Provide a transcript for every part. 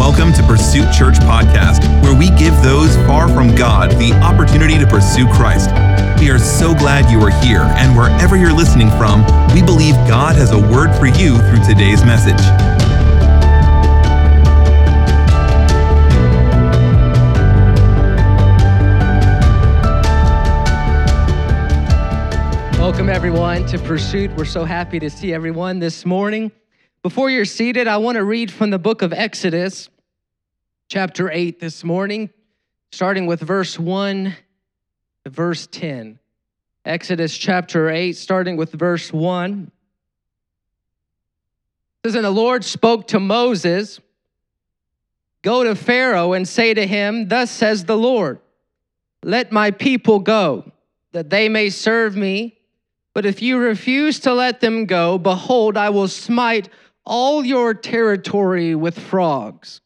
welcome to Pursuit Church Podcast, where we give those far from God the opportunity to pursue Christ. We are so glad you are here, and wherever you're listening from, we believe God has a word for you through today's message. Welcome, everyone, to Pursuit. We're so happy to see everyone this morning. Before you're seated, I want to read from the book of Exodus, chapter 8, this morning, starting with verse 1 to verse 10. Exodus chapter 8, starting with verse 1. It says, And the Lord spoke to Moses, Go to Pharaoh and say to him, Thus says the Lord, Let my people go, that they may serve me. But if you refuse to let them go, behold, I will smite all your territory with frogs.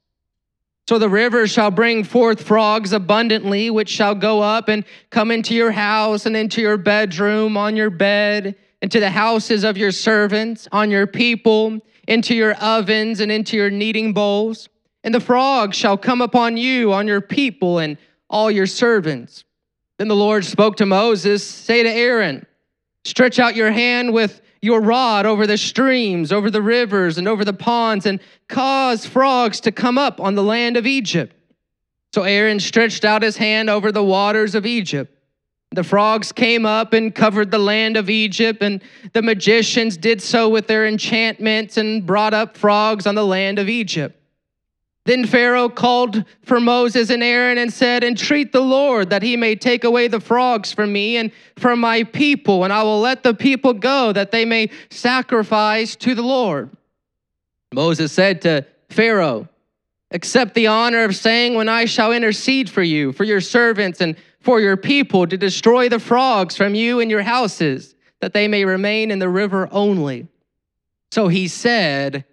So the river shall bring forth frogs abundantly, which shall go up and come into your house and into your bedroom, on your bed, into the houses of your servants, on your people, into your ovens and into your kneading bowls. And the frogs shall come upon you, on your people, and all your servants. Then the Lord spoke to Moses, Say to Aaron, Stretch out your hand with your rod over the streams, over the rivers, and over the ponds, and cause frogs to come up on the land of Egypt. So Aaron stretched out his hand over the waters of Egypt. The frogs came up and covered the land of Egypt, and the magicians did so with their enchantments and brought up frogs on the land of Egypt. Then Pharaoh called for Moses and Aaron and said, Entreat the Lord that he may take away the frogs from me and from my people, and I will let the people go that they may sacrifice to the Lord. Moses said to Pharaoh, Accept the honor of saying, When I shall intercede for you, for your servants, and for your people, to destroy the frogs from you and your houses, that they may remain in the river only. So he said,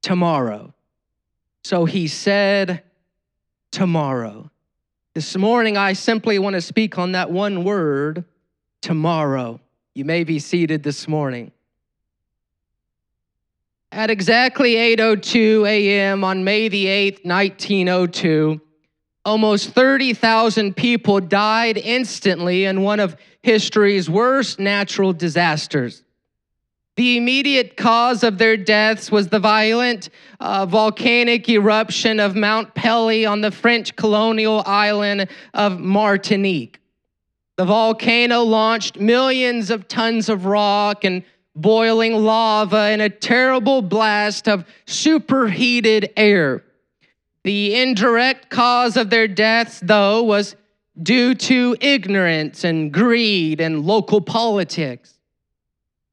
Tomorrow. So he said, Tomorrow. This morning, I simply want to speak on that one word, tomorrow. You may be seated this morning. At exactly 8:02 a.m. on May the 8th, 1902, almost 30,000 people died instantly in one of history's worst natural disasters. The immediate cause of their deaths was the violent uh, volcanic eruption of Mount Pelée on the French colonial island of Martinique. The volcano launched millions of tons of rock and boiling lava in a terrible blast of superheated air. The indirect cause of their deaths, though, was due to ignorance and greed and local politics.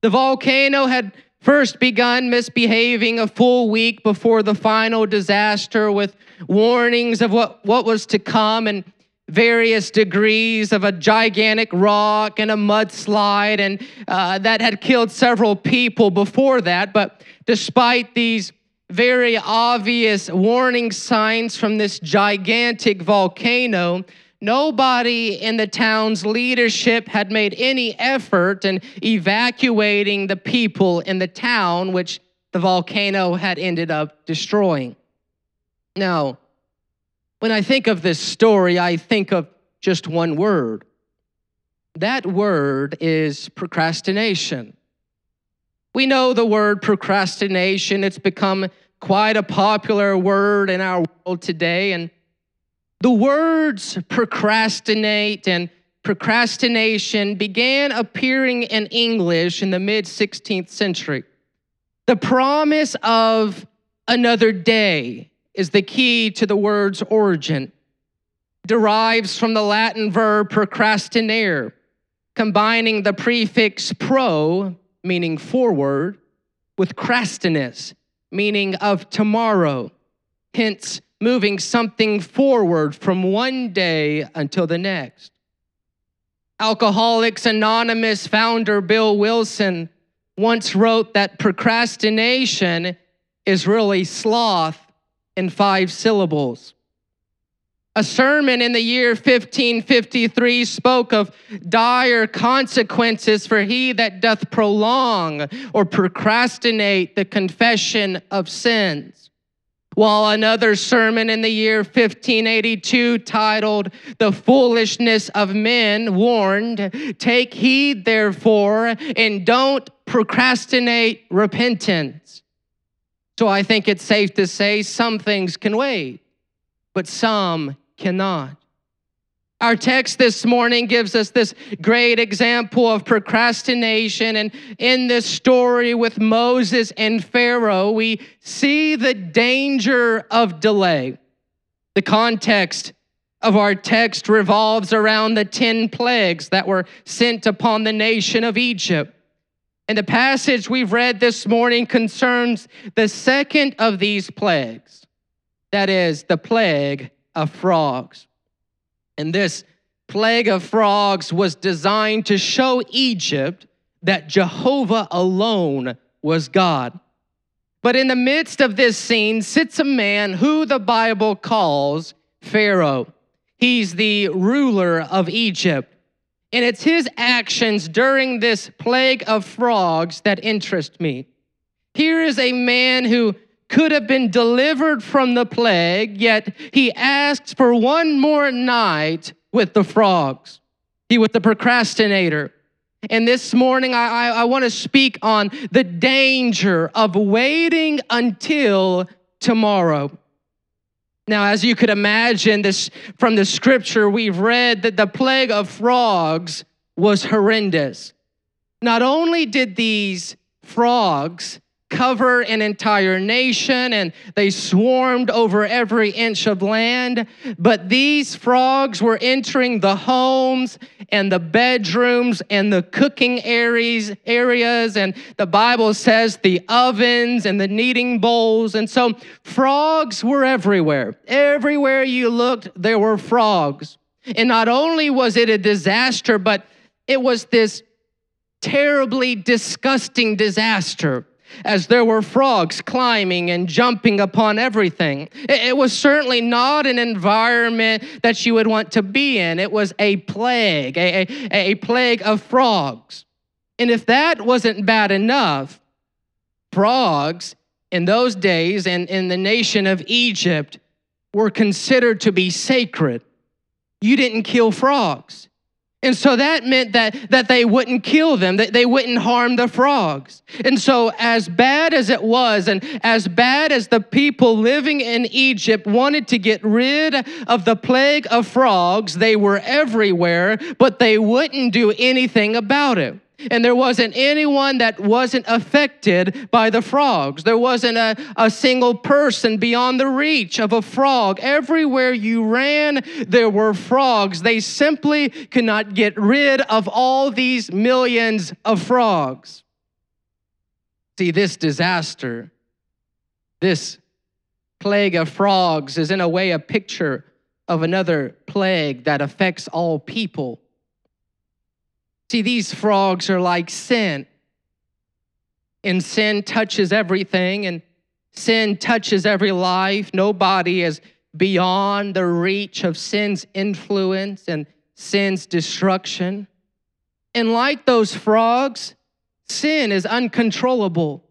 The volcano had first begun misbehaving a full week before the final disaster with warnings of what, what was to come and various degrees of a gigantic rock and a mudslide, and uh, that had killed several people before that. But despite these very obvious warning signs from this gigantic volcano, Nobody in the town's leadership had made any effort in evacuating the people in the town, which the volcano had ended up destroying. Now, when I think of this story, I think of just one word. That word is procrastination. We know the word procrastination, it's become quite a popular word in our world today. And the words procrastinate and procrastination began appearing in English in the mid 16th century. The promise of another day is the key to the word's origin. Derives from the Latin verb procrastinare, combining the prefix pro, meaning forward, with crastinus, meaning of tomorrow. Hence, moving something forward from one day until the next. Alcoholics Anonymous founder Bill Wilson once wrote that procrastination is really sloth in five syllables. A sermon in the year 1553 spoke of dire consequences for he that doth prolong or procrastinate the confession of sins. While another sermon in the year 1582 titled The Foolishness of Men warned, Take heed, therefore, and don't procrastinate repentance. So I think it's safe to say some things can wait, but some cannot. Our text this morning gives us this great example of procrastination. And in this story with Moses and Pharaoh, we see the danger of delay. The context of our text revolves around the 10 plagues that were sent upon the nation of Egypt. And the passage we've read this morning concerns the second of these plagues that is, the plague of frogs. And this plague of frogs was designed to show Egypt that Jehovah alone was God. But in the midst of this scene sits a man who the Bible calls Pharaoh. He's the ruler of Egypt. And it's his actions during this plague of frogs that interest me. Here is a man who could have been delivered from the plague, yet he asks for one more night with the frogs. He was the procrastinator. And this morning, I, I, I want to speak on the danger of waiting until tomorrow. Now, as you could imagine, this from the scripture we've read that the plague of frogs was horrendous. Not only did these frogs cover an entire nation and they swarmed over every inch of land. But these frogs were entering the homes and the bedrooms and the cooking areas, areas and the Bible says the ovens and the kneading bowls. And so frogs were everywhere. Everywhere you looked, there were frogs. And not only was it a disaster, but it was this terribly disgusting disaster as there were frogs climbing and jumping upon everything. It was certainly not an environment that you would want to be in. It was a plague, a, a, a plague of frogs. And if that wasn't bad enough, frogs in those days and in the nation of Egypt were considered to be sacred. You didn't kill frogs. And so that meant that, that they wouldn't kill them, that they wouldn't harm the frogs. And so, as bad as it was, and as bad as the people living in Egypt wanted to get rid of the plague of frogs, they were everywhere, but they wouldn't do anything about it. And there wasn't anyone that wasn't affected by the frogs. There wasn't a, a single person beyond the reach of a frog. Everywhere you ran, there were frogs. They simply could not get rid of all these millions of frogs. See, this disaster, this plague of frogs, is in a way a picture of another plague that affects all people See, these frogs are like sin. And sin touches everything, and sin touches every life. Nobody is beyond the reach of sin's influence and sin's destruction. And like those frogs, sin is uncontrollable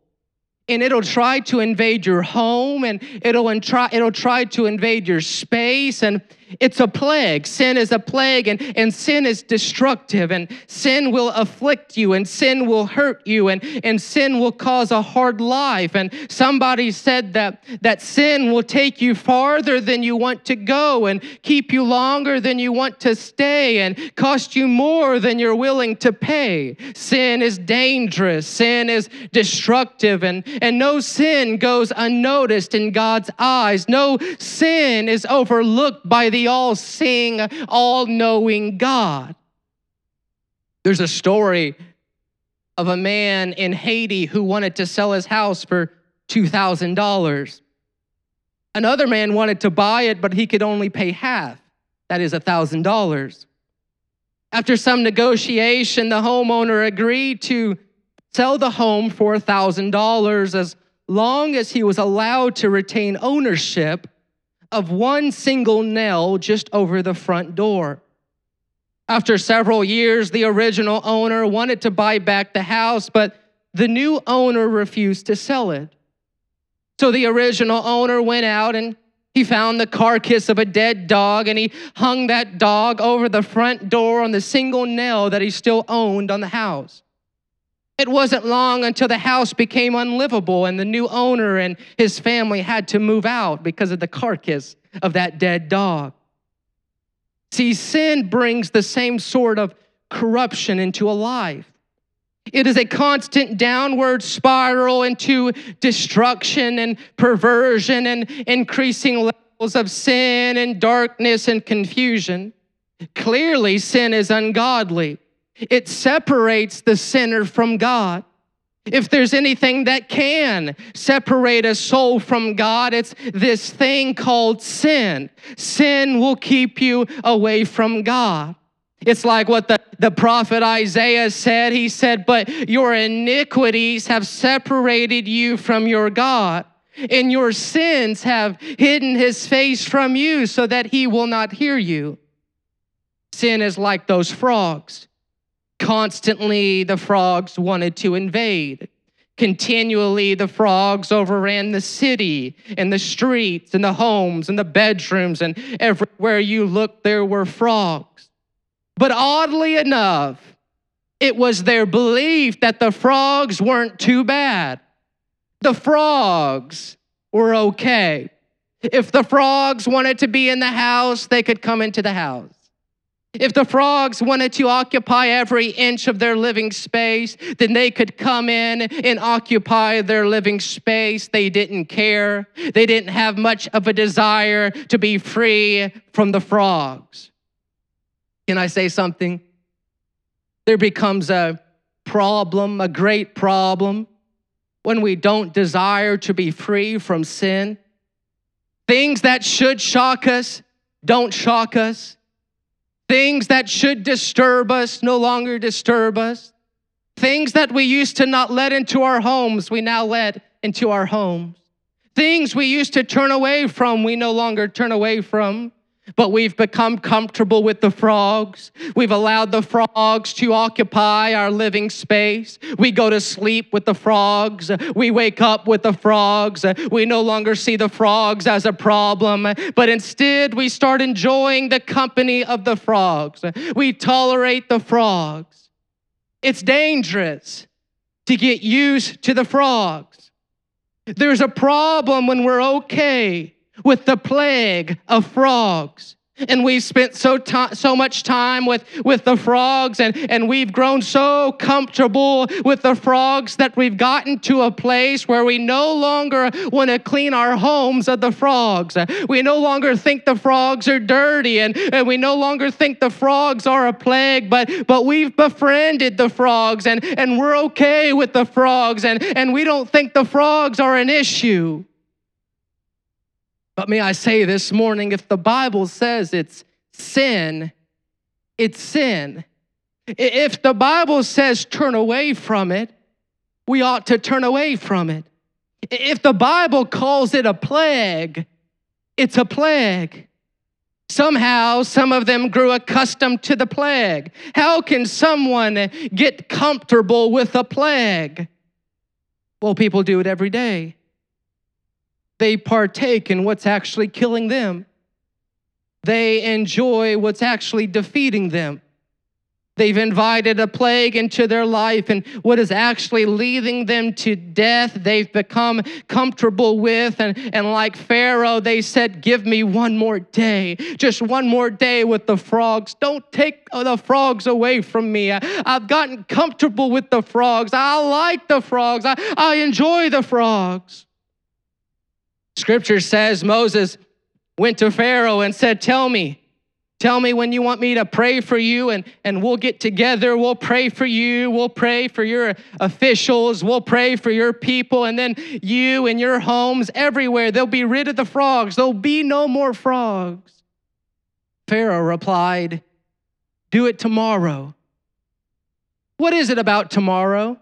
and it'll try to invade your home and it'll try it'll try to invade your space and it's a plague. Sin is a plague and, and sin is destructive and sin will afflict you and sin will hurt you and, and sin will cause a hard life. And somebody said that that sin will take you farther than you want to go and keep you longer than you want to stay and cost you more than you're willing to pay. Sin is dangerous. Sin is destructive and and no sin goes unnoticed in God's eyes. No sin is overlooked by the all seeing, all knowing God. There's a story of a man in Haiti who wanted to sell his house for $2,000. Another man wanted to buy it, but he could only pay half. That is $1,000. After some negotiation, the homeowner agreed to sell the home for $1,000 as long as he was allowed to retain ownership of one single nail just over the front door. After several years, the original owner wanted to buy back the house, but the new owner refused to sell it. So the original owner went out and he found the carcass of a dead dog and he hung that dog over the front door on the single nail that he still owned on the house. It wasn't long until the house became unlivable and the new owner and his family had to move out because of the carcass of that dead dog. See, sin brings the same sort of corruption into a life. It is a constant downward spiral into destruction and perversion and increasing levels of sin and darkness and confusion. Clearly, sin is ungodly. It separates the sinner from God. If there's anything that can separate a soul from God, it's this thing called sin. Sin will keep you away from God. It's like what the, the prophet Isaiah said. He said, But your iniquities have separated you from your God, and your sins have hidden his face from you so that he will not hear you. Sin is like those frogs. Constantly, the frogs wanted to invade. Continually, the frogs overran the city and the streets and the homes and the bedrooms, and everywhere you looked, there were frogs. But oddly enough, it was their belief that the frogs weren't too bad. The frogs were okay. If the frogs wanted to be in the house, they could come into the house. If the frogs wanted to occupy every inch of their living space, then they could come in and occupy their living space. They didn't care. They didn't have much of a desire to be free from the frogs. Can I say something? There becomes a problem, a great problem, when we don't desire to be free from sin. Things that should shock us don't shock us. Things that should disturb us no longer disturb us. Things that we used to not let into our homes, we now let into our homes. Things we used to turn away from, we no longer turn away from but we've become comfortable with the frogs. We've allowed the frogs to occupy our living space. We go to sleep with the frogs. We wake up with the frogs. We no longer see the frogs as a problem, but instead we start enjoying the company of the frogs. We tolerate the frogs. It's dangerous to get used to the frogs. There's a problem when we're okay with the plague of frogs. And we've spent so, so much time with, with the frogs, and, and we've grown so comfortable with the frogs that we've gotten to a place where we no longer want to clean our homes of the frogs. We no longer think the frogs are dirty, and, and we no longer think the frogs are a plague, but, but we've befriended the frogs, and, and we're okay with the frogs, and, and we don't think the frogs are an issue. But may I say this morning if the Bible says it's sin, it's sin. If the Bible says turn away from it, we ought to turn away from it. If the Bible calls it a plague, it's a plague. Somehow, some of them grew accustomed to the plague. How can someone get comfortable with a plague? Well, people do it every day they partake in what's actually killing them. They enjoy what's actually defeating them. They've invited a plague into their life, and what is actually leading them to death, they've become comfortable with. And, and like Pharaoh, they said, Give me one more day, just one more day with the frogs. Don't take the frogs away from me. I, have gotten comfortable with the frogs. I like the frogs, I, I enjoy the frogs. Scripture says Moses went to Pharaoh and said, Tell me, tell me when you want me to pray for you, and, and we'll get together. We'll pray for you. We'll pray for your officials. We'll pray for your people. And then you and your homes everywhere, they'll be rid of the frogs. There'll be no more frogs. Pharaoh replied, Do it tomorrow. What is it about tomorrow?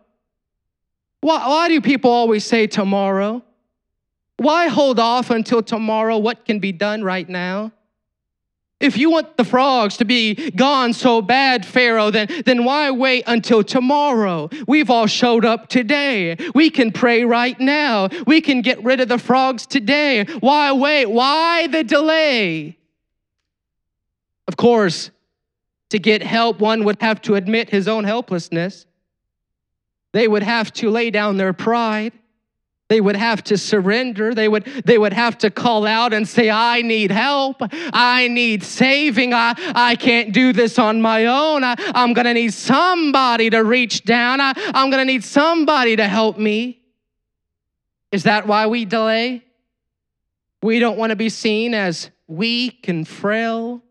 Why, why do people always say tomorrow? Why hold off until tomorrow what can be done right now? If you want the frogs to be gone so bad, Pharaoh, then, then why wait until tomorrow? We've all showed up today. We can pray right now. We can get rid of the frogs today. Why wait? Why the delay? Of course, to get help, one would have to admit his own helplessness. They would have to lay down their pride. They would have to surrender. They would, they would have to call out and say, I need help. I need saving. I, I can't do this on my own. I, I'm going to need somebody to reach down. I, I'm going to need somebody to help me. Is that why we delay? We don't want to be seen as weak and frail.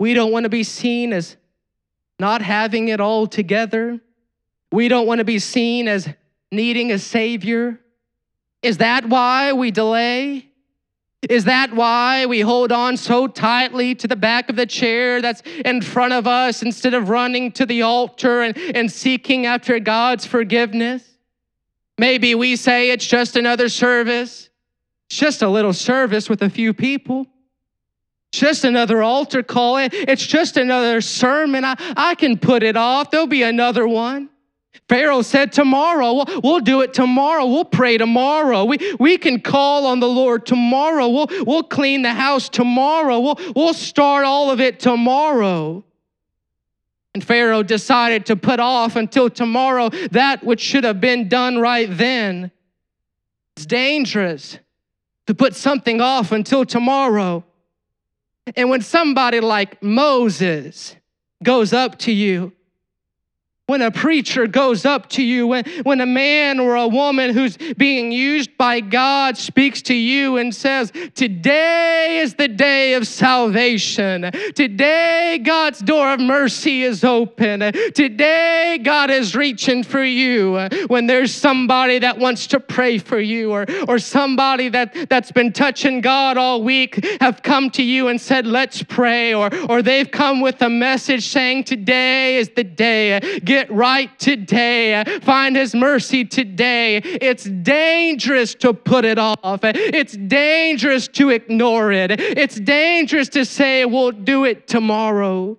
We don't want to be seen as not having it all together. We don't want to be seen as needing a Savior. Is that why we delay? Is that why we hold on so tightly to the back of the chair that's in front of us instead of running to the altar and, and seeking after God's forgiveness? Maybe we say it's just another service, just a little service with a few people. Just another altar call. It's just another sermon. I, I can put it off. There'll be another one. Pharaoh said, Tomorrow, we'll, do it tomorrow. We'll pray tomorrow. We, we can call on the Lord tomorrow. We'll, we'll clean the house tomorrow. We'll, we'll start all of it tomorrow. And Pharaoh decided to put off until tomorrow that which should have been done right then. It's dangerous to put something off until tomorrow. And when somebody like Moses goes up to you when a preacher goes up to you, when, when a man or a woman who's being used by God speaks to you and says, Today is the day of salvation. Today, God's door of mercy is open. Today, God is reaching for you. When there's somebody that wants to pray for you, or, or somebody that, that's been touching God all week have come to you and said, Let's pray, or, or they've come with a message saying, Today is the day. Get get right today. Find His mercy today. It's dangerous to put it off, it's dangerous to ignore it, it's dangerous to say, we'll do it tomorrow.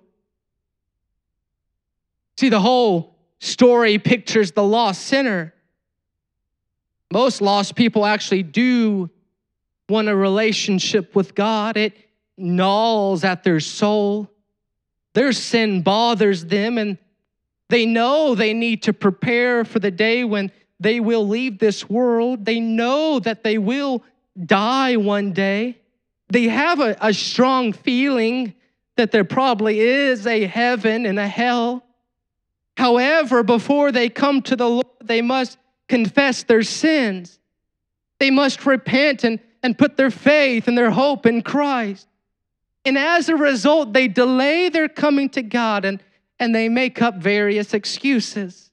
See, the whole story pictures the lost sinner. Most lost people actually do want a relationship with God. It gnaws at their soul. Their sin bothers them, and they know they need to prepare for the day when they will leave this world. They know that they will die one day. They have a, a strong feeling that there probably is a heaven and a hell. However, before they come to the Lord, they must confess their sins. They must repent and, and put their faith and their hope in Christ. And as a result, they delay their coming to God and and they make up various excuses.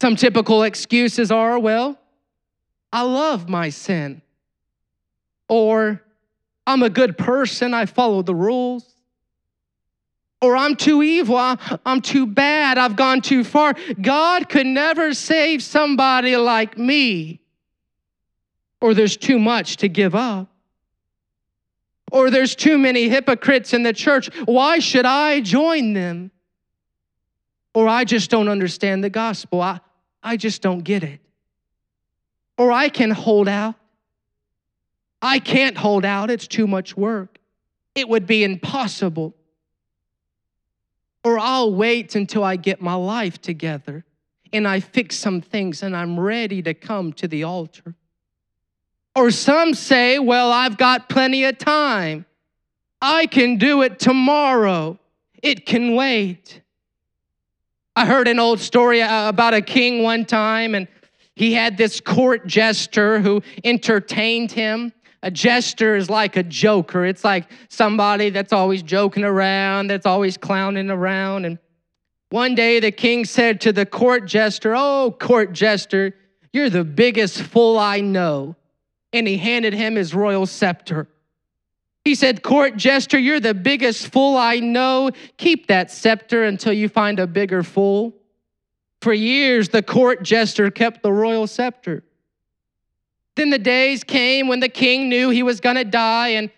Some typical excuses are, well, I love my sin. Or I'm a good person, I follow the rules. Or I'm too evil, I'm too bad, I've gone too far. God could never save somebody like me. Or there's too much to give up. Or there's too many hypocrites in the church. Why should I join them? Or I just don't understand the gospel. I, I just don't get it. Or I can hold out. I can't hold out. It's too much work. It would be impossible. Or I'll wait until I get my life together and I fix some things and I'm ready to come to the altar. Or some say, well, I've got plenty of time. I can do it tomorrow. It can wait. I heard an old story uh, about a king one time, and he had this court jester who entertained him. A jester is like a joker. It's like somebody that's always joking around, that's always clowning around. And one day the king said to the court jester, Oh, court jester, you're the biggest fool I know. And he handed him his royal scepter. He said, Court jester, you're the biggest fool I know. Keep that scepter until you find a bigger fool. For years, the court jester kept the royal scepter. Then the days came when the king knew he was going to die, and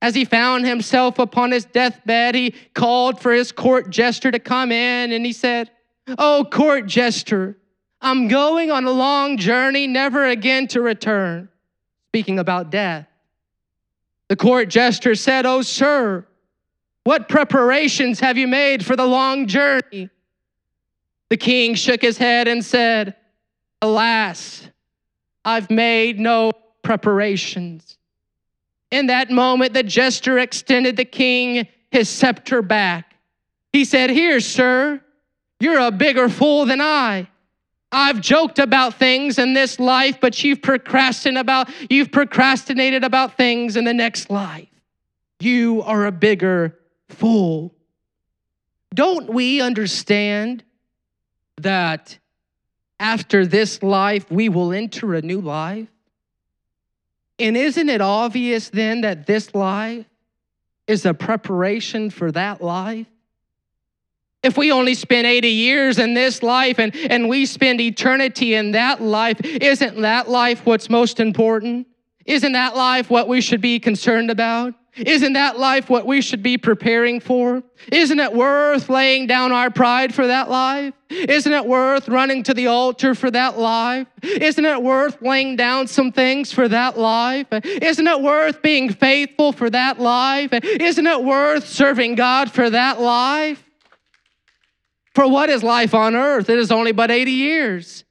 As he found himself upon his deathbed, he called for his court jester to come in and he said, Oh, court jester, I'm going on a long journey, never again to return. Speaking about death. The court jester said, Oh, sir, what preparations have you made for the long journey? The king shook his head and said, Alas, I've made no preparations. In that moment, the jester extended the king his scepter back. He said, Here, sir, you're a bigger fool than I. I've joked about things in this life, but you've procrastinated about you've procrastinated about things in the next life. You are a bigger fool. Don't we understand that after this life we will enter a new life? And isn't it obvious then that this life is a preparation for that life? If we only spend 80 years in this life and, and we spend eternity in that life, isn't that life what's most important? Isn't that life what we should be concerned about? Isn't that life what we should be preparing for? Isn't it worth laying down our pride for that life? Isn't it worth running to the altar for that life? Isn't it worth laying down some things for that life? Isn't it worth being faithful for that life? Isn't it worth serving God for that life? For what is life on earth? It is only but 80 years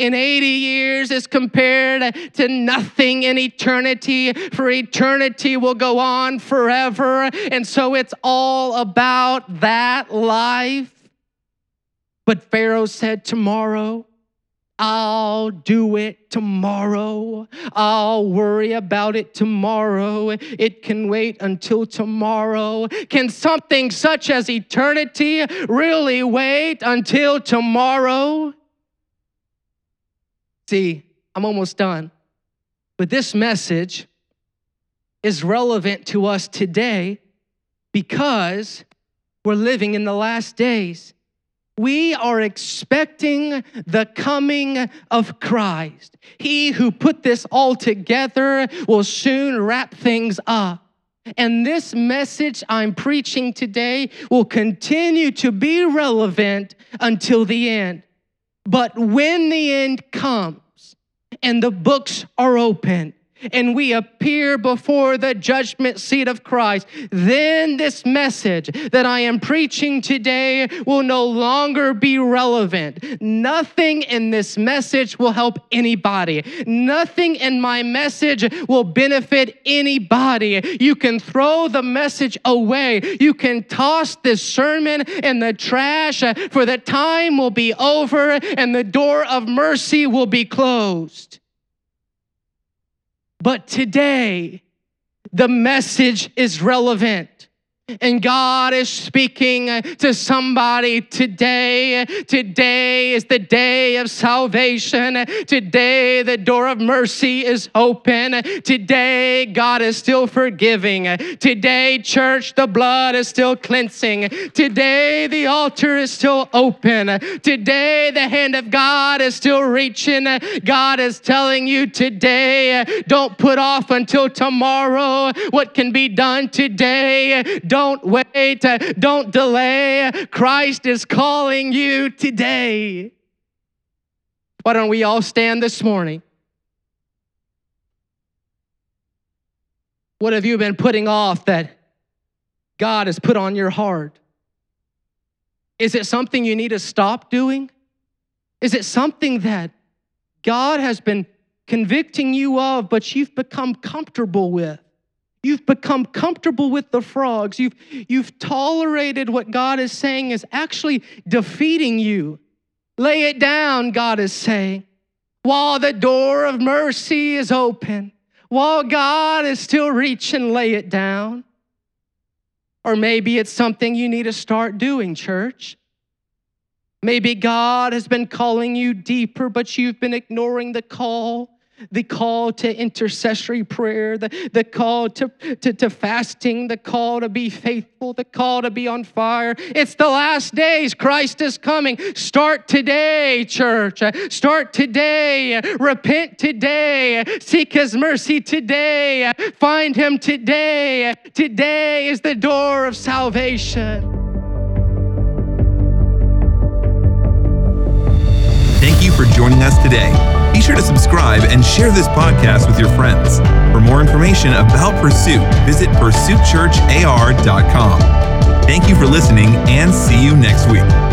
in 80 years is compared to nothing in eternity, for eternity will go on forever. And so it's all about that life. But Pharaoh said, Tomorrow, I'll do it tomorrow. I'll worry about it tomorrow. It can wait until tomorrow. Can something such as eternity really wait until tomorrow? See, I'm almost done. But this message is relevant to us today because we're living in the last days. We are expecting the coming of Christ. He who put this all together will soon wrap things up. And this message I'm preaching today will continue to be relevant until the end. But when the end comes and the books are open, and we appear before the judgment seat of Christ, then this message that I am preaching today will no longer be relevant. Nothing in this message will help anybody. Nothing in my message will benefit anybody. You can throw the message away. You can toss this sermon in the trash, uh, for the time will be over and the door of mercy will be closed. But today, the message is relevant. And God is speaking uh, to somebody today. Today is the day of salvation. Today, the door of mercy is open. Today, God is still forgiving. Today, church, the blood is still cleansing. Today, the altar is still open. Today, the hand of God is still reaching. God is telling you today, uh, don't put off until tomorrow what can be done today. Don't don't wait. Uh, don't delay. Christ is calling you today. Why don't we all stand this morning? What have you been putting off that God has put on your heart? Is it something you need to stop doing? Is it something that God has been convicting you of, but you've become comfortable with? You've become comfortable with the frogs. You've, you've tolerated what God is saying is actually defeating you. Lay it down, God is saying. While the door of mercy is open, while God is still reaching, lay it down. Or maybe it's something you need to start doing, church. Maybe God has been calling you deeper, but you've been ignoring the call. The call to intercessory prayer, the, the call to, to, to fasting, the call to be faithful, the call to be on fire. It's the last days. Christ is coming. Start today, church. Start today. Repent today. Seek his mercy today. Find him today. Today is the door of salvation. Thank you for joining us today. Be sure to subscribe and share this podcast with your friends. For more information about Pursuit, visit pursuitchurchar.com. Thank you for listening and see you next week.